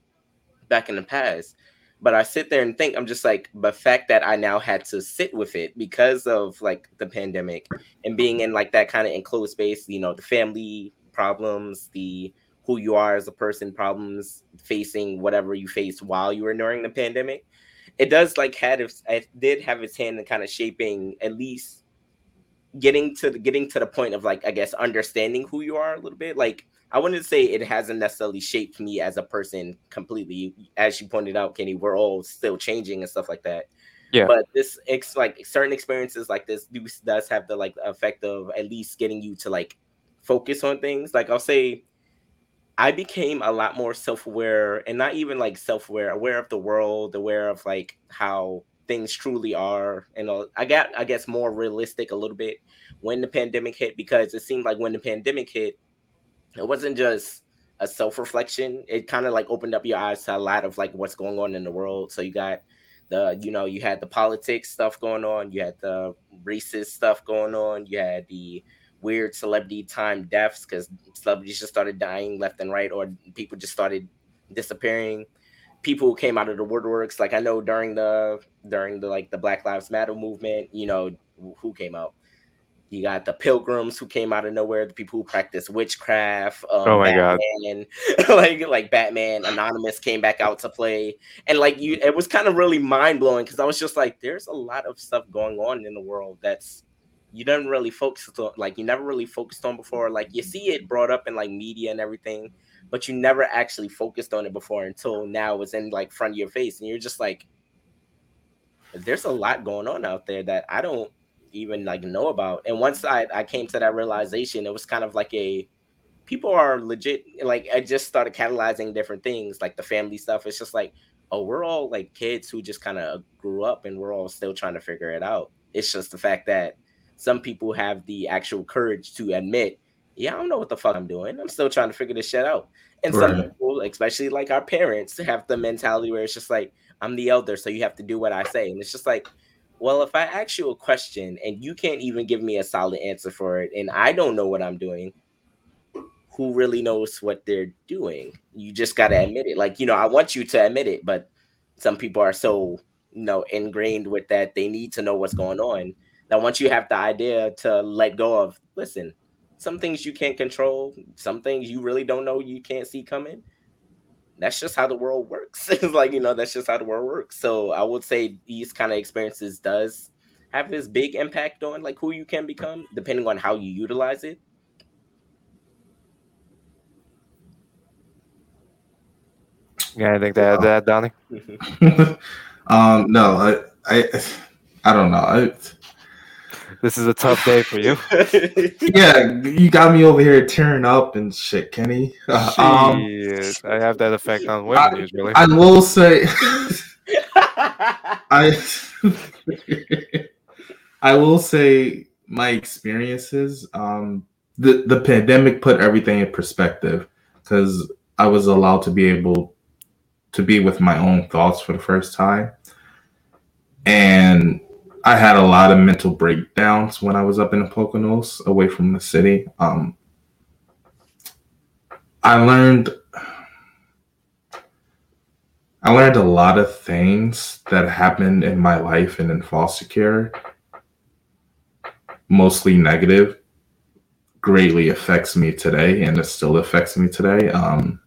back in the past. But I sit there and think, I'm just like, the fact that I now had to sit with it because of like the pandemic and being in like that kind of enclosed space, you know, the family problems, the who you are as a person problems, facing whatever you faced while you were during the pandemic. It does like had it did have its hand in kind of shaping at least getting to the getting to the point of like I guess understanding who you are a little bit. Like I wouldn't say it hasn't necessarily shaped me as a person completely. As you pointed out, Kenny, we're all still changing and stuff like that. Yeah. But this it's like certain experiences like this does have the like effect of at least getting you to like focus on things. Like I'll say I became a lot more self-aware and not even like self-aware, aware of the world, aware of like how things truly are and uh, i got i guess more realistic a little bit when the pandemic hit because it seemed like when the pandemic hit it wasn't just a self-reflection. It kind of like opened up your eyes to a lot of like what's going on in the world. So you got the you know you had the politics stuff going on you had the racist stuff going on you had the weird celebrity time deaths because celebrities just started dying left and right or people just started disappearing people who came out of the woodworks. Like I know during the during the like the Black Lives Matter movement, you know, who came out. You got the pilgrims who came out of nowhere, the people who practice witchcraft.
Um, oh my
Batman, god! like like Batman, Anonymous came back out to play, and like you, it was kind of really mind blowing because I was just like, there's a lot of stuff going on in the world that's you didn't really focus on, like you never really focused on before. Like you see it brought up in like media and everything, but you never actually focused on it before until now it's in like front of your face and you're just like there's a lot going on out there that I don't even like know about. And once I, I came to that realization, it was kind of like a people are legit like I just started catalyzing different things, like the family stuff. It's just like, oh, we're all like kids who just kind of grew up and we're all still trying to figure it out. It's just the fact that some people have the actual courage to admit yeah, I don't know what the fuck I'm doing. I'm still trying to figure this shit out. And right. some people, especially like our parents, have the mentality where it's just like, I'm the elder, so you have to do what I say. And it's just like, well, if I ask you a question and you can't even give me a solid answer for it, and I don't know what I'm doing, who really knows what they're doing? You just got to admit it. Like, you know, I want you to admit it, but some people are so, you know, ingrained with that they need to know what's going on. Now, once you have the idea to let go of, listen, some things you can't control, some things you really don't know you can't see coming. That's just how the world works. it's like, you know, that's just how the world works. So I would say these kind of experiences does have this big impact on like who you can become, depending on how you utilize it.
Yeah, I think that that Donnie.
um, no, I, I, I don't know. I,
this is a tough day for you.
yeah, you got me over here tearing up and shit, Kenny. Uh,
um, I have that effect on women I, usually.
I will say, I, I will say my experiences. Um, the the pandemic put everything in perspective because I was allowed to be able to be with my own thoughts for the first time, and I had a lot of mental breakdowns when I was up in the Poconos, away from the city. Um, I learned I learned a lot of things that happened in my life and in foster care, mostly negative, greatly affects me today, and it still affects me today. Um,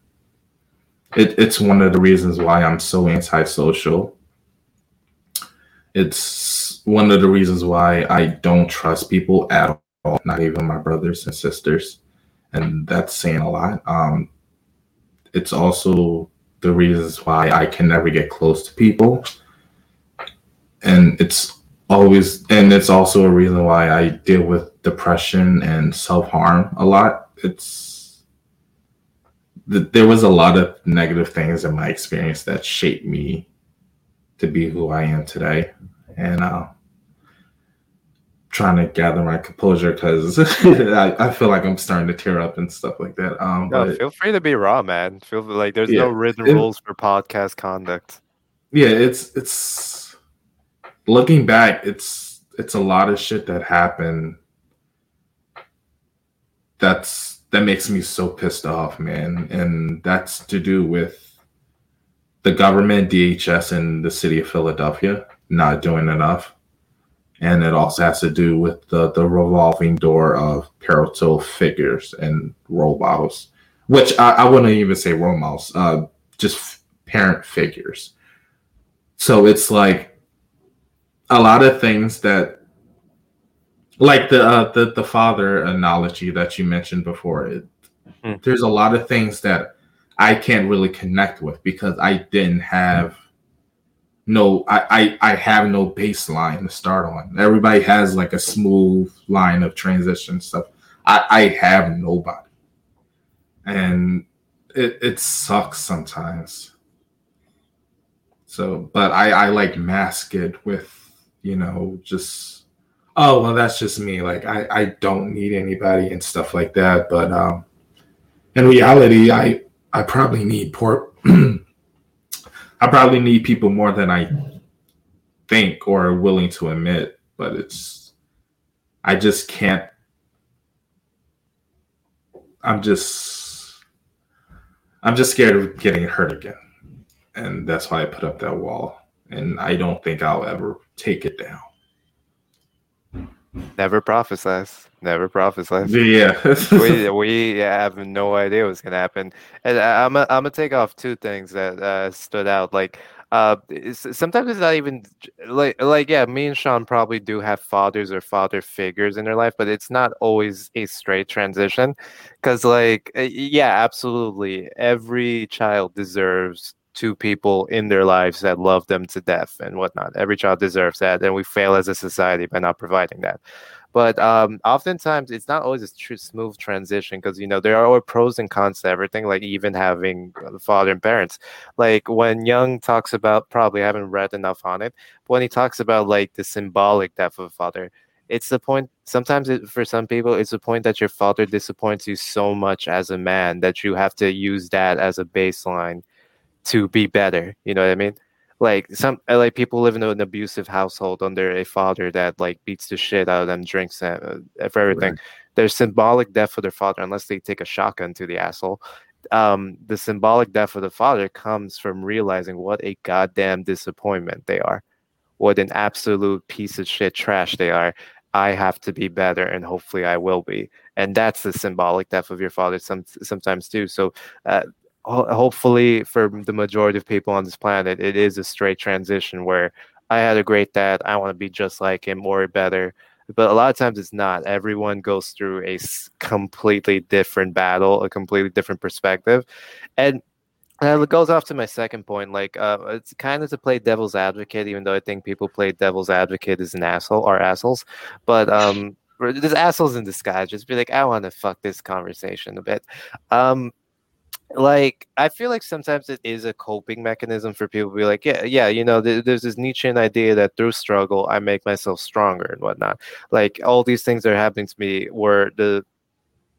it, it's one of the reasons why I'm so antisocial. It's one of the reasons why I don't trust people at all, not even my brothers and sisters. And that's saying a lot. Um, it's also the reasons why I can never get close to people. And it's always, and it's also a reason why I deal with depression and self harm a lot. It's, there was a lot of negative things in my experience that shaped me to be who I am today. And uh, trying to gather my composure because I, I, feel like I'm starting to tear up and stuff like that. Um,
no, but, feel free to be raw, man. Feel like there's yeah, no written it, rules for podcast conduct.
Yeah, it's it's looking back, it's it's a lot of shit that happened. That's that makes me so pissed off, man, and that's to do with the government, DHS, and the city of Philadelphia not doing enough and it also has to do with the the revolving door of parental figures and role models, which I, I wouldn't even say role models, uh, just parent figures. So it's like a lot of things that, like the uh, the the father analogy that you mentioned before. It, mm. There's a lot of things that I can't really connect with because I didn't have no I, I i have no baseline to start on. Everybody has like a smooth line of transition stuff. I i have nobody. And it it sucks sometimes. So but i i like mask it with you know just oh well that's just me. Like i i don't need anybody and stuff like that. But um in reality i i probably need poor I probably need people more than I think or are willing to admit, but it's I just can't I'm just I'm just scared of getting hurt again. And that's why I put up that wall. And I don't think I'll ever take it down.
Never prophesize. Never prophesize.
Yeah.
we we have no idea what's gonna happen. And I'm I'm gonna take off two things that uh, stood out. Like uh, sometimes it's not even like like yeah. Me and Sean probably do have fathers or father figures in their life, but it's not always a straight transition. Because like yeah, absolutely, every child deserves two people in their lives that love them to death and whatnot. Every child deserves that, and we fail as a society by not providing that. But um, oftentimes, it's not always a true smooth transition because you know there are pros and cons to everything. Like even having the father and parents. Like when Jung talks about, probably I haven't read enough on it. But when he talks about like the symbolic death of a father, it's the point sometimes it, for some people it's the point that your father disappoints you so much as a man that you have to use that as a baseline to be better. You know what I mean? Like some uh, like people live in an abusive household under a father that like beats the shit out of them, drinks uh, for everything. Right. There's symbolic death for their father unless they take a shotgun to the asshole. Um, the symbolic death of the father comes from realizing what a goddamn disappointment they are, what an absolute piece of shit trash they are. I have to be better, and hopefully I will be. And that's the symbolic death of your father. Some sometimes too. So uh, hopefully for the majority of people on this planet it is a straight transition where i had a great dad i want to be just like him or better but a lot of times it's not. Everyone goes through a completely different battle a completely different perspective and it goes off to my second point like uh, it's kind of to play devil's advocate even though i think people play devil's advocate as an asshole or assholes but um there's assholes in disguise just be like i want to fuck this conversation a bit. Um like I feel like sometimes it is a coping mechanism for people to be like, yeah, yeah, you know, th- there's this Nietzschean idea that through struggle I make myself stronger and whatnot. Like all these things that are happening to me were the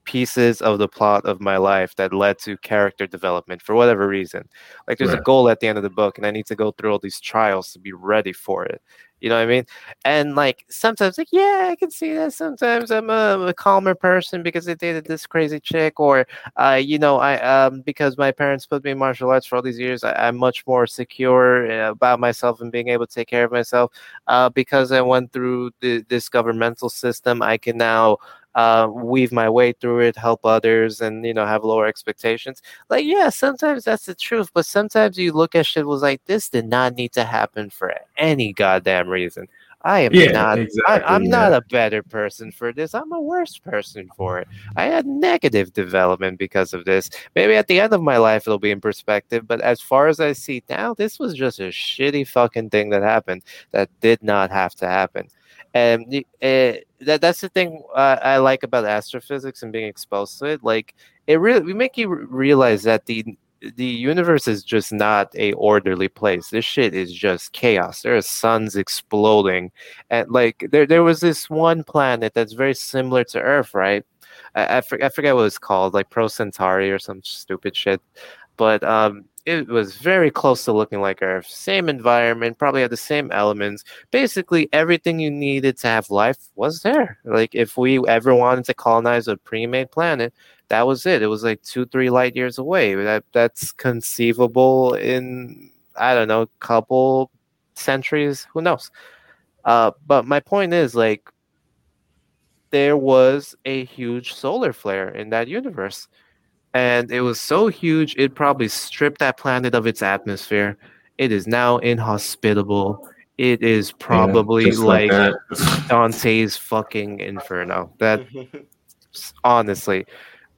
pieces of the plot of my life that led to character development for whatever reason. Like there's right. a goal at the end of the book, and I need to go through all these trials to be ready for it. You know what I mean? And like sometimes, like yeah, I can see that. Sometimes I'm a, a calmer person because I dated this crazy chick, or uh, you know, I um because my parents put me in martial arts for all these years, I, am much more secure uh, about myself and being able to take care of myself. Uh, because I went through the, this governmental system, I can now uh, weave my way through it, help others, and you know have lower expectations. Like, yeah, sometimes that's the truth, but sometimes you look at shit was like this did not need to happen for any goddamn reason. I am
Yeah,
not.
exactly,
I, I'm not a better person for this. I'm a worse person for it. I had negative development because of this. Maybe at the end of my life it'll be in perspective, but as far as I see now, this was just a shitty fucking thing that happened that did not have to happen. And eh, that that's the thing uh, I like about astrophysics and being exposed to it. Like it really we make you realize that the the universe is just not a orderly place. This shit is just chaos. There are suns exploding, and like there there was this one planet that's very similar to Earth, right? I I, for, I forget what it's called, like Pro Centauri or some stupid shit, but um. It was very close to looking like Earth. Same environment, probably had the same elements. Basically, everything you needed to have life was there. Like, if we ever wanted to colonize a pre-made planet, that was it. It was like two, three light years away. That that's conceivable in I don't know, couple centuries. Who knows? Uh, but my point is like there was a huge solar flare in that universe, and it was so huge it probably stripped that planet of its atmosphere. It is now inhospitable. It is probably
just
like
that.
Dante's fucking inferno. That honestly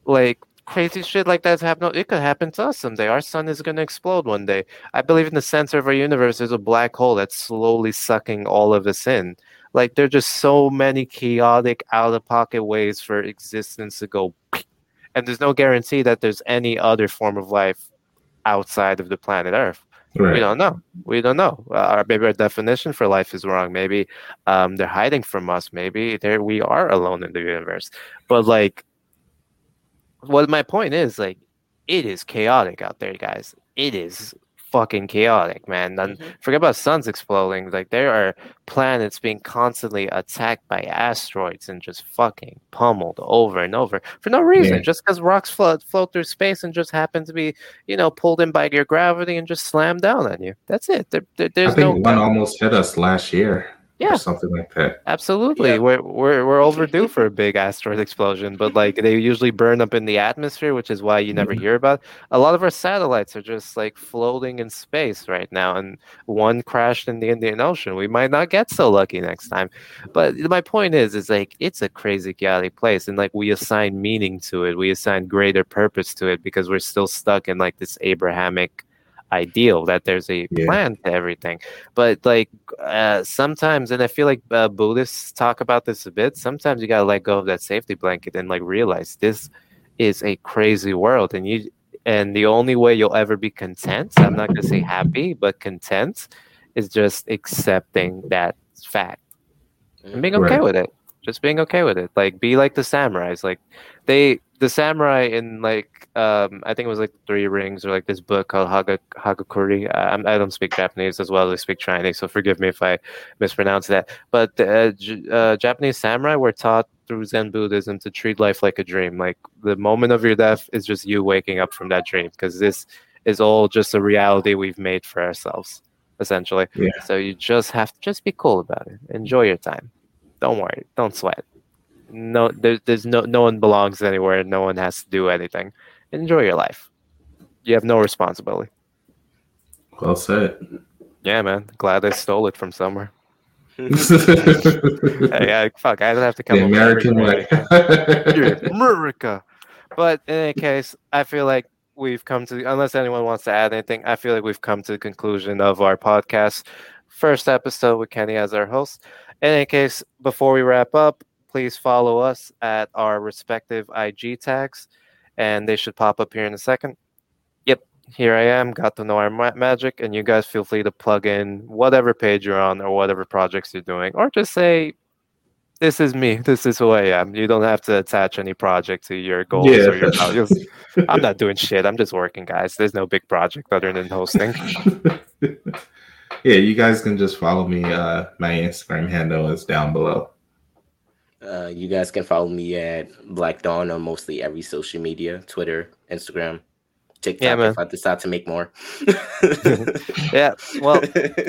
like crazy shit like that's happening it could happen to us someday our sun is going to explode one day i believe in the center of our universe there's a black hole that's slowly sucking all of us in like there are just so many chaotic out of pocket ways for existence to go and there's no guarantee that there's any other form of life outside of the planet earth we don't know. We don't know. Uh, our, maybe our definition for life is wrong. Maybe um, they're hiding from us. Maybe there we are alone in the universe. But like, what my point is, like, it is chaotic out there, guys. It is fucking chaotic, man. And
Mhm.
forget about suns exploding. Like, there are planets being constantly attacked by asteroids and just fucking pummeled over and over for no reason.
Yeah.
Just because rocks float float through space and just happen to be you know, pulled in by your gravity and just slam down on you. That's it. There, there-
I think
no
one almost hit us last year.
Yeah.
Or something like that.
absolutely.
Yeah.
We're we're we're overdue for a big asteroid explosion, but like they usually burn up in the atmosphere, which is why you never
Mhm.
hear about. A lot of our satellites are just like floating in space right now, and one crashed in the Indian Ocean. We might not get so lucky next time. But my point is, is like it's a crazy chaotic place, and like we assign meaning to it, we assign greater purpose to it because we're still stuck in like this Abrahamic ideal that there's a
Yeah.
plan to everything but like uh, sometimes and i feel like uh, buddhists talk about this a bit sometimes you gotta let go of that safety blanket and like realize this is a crazy world and you and the only way you'll ever be content i'm not gonna say happy but content is just accepting that fact and being okay
Right.
with it just being okay with it. Like be like the samurais. Like they the samurai in like um i think it was like three rings or like this book called Haga, Hagakure. I, I'm- don't speak japanese as well as I speak chinese so forgive me if i mispronounce that. But the uh, J- uh, japanese samurai were taught through zen buddhism to treat life like a dream. Like the moment of your death is just you waking up from that dream because this is all just a reality we've made for ourselves essentially.
Yeah.
so you just have to just be cool about it. Enjoy your time don't worry don't sweat no there's, there's no no one belongs anywhere no one has to do anything enjoy your life you have no responsibility
Well said.
yeah man glad i stole it from somewhere
the
yeah fuck i don't have to come with
American way.
America. But in any case, I feel like we've come to, unless anyone wants to add anything, I feel like we've come to the conclusion of our podcast. First episode with Kenny as our host. In any case, before we wrap up, please follow us at our respective IG tags, and they should pop up here in a second. Yep, here I am. Got to know our ma- magic, and you guys feel free to plug in whatever page you're on or whatever projects you're doing, or just say this is me. This is who I am. You don't have to attach any project to your goals
Yeah.
or your values. I'm not doing shit. I'm just working, guys. There's no big project other than hosting.
yeah, you guys can just follow me. Uh, my Instagram handle is down below.
Uh, you guys can follow me at Black Dawn on mostly every social media Twitter, Instagram, TikTok
Yeah, man.
if I decide to make more.
Yeah. Well,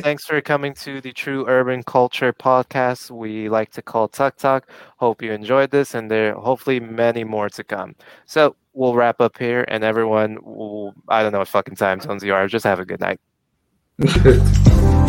thanks for coming to the True Urban Culture podcast. We like to call TUC Talk. Hope you enjoyed this, and there hopefully many more to come. So we'll wrap up here, and everyone, will, I don't know what fucking time zones you are. Just have a good night. Tchau.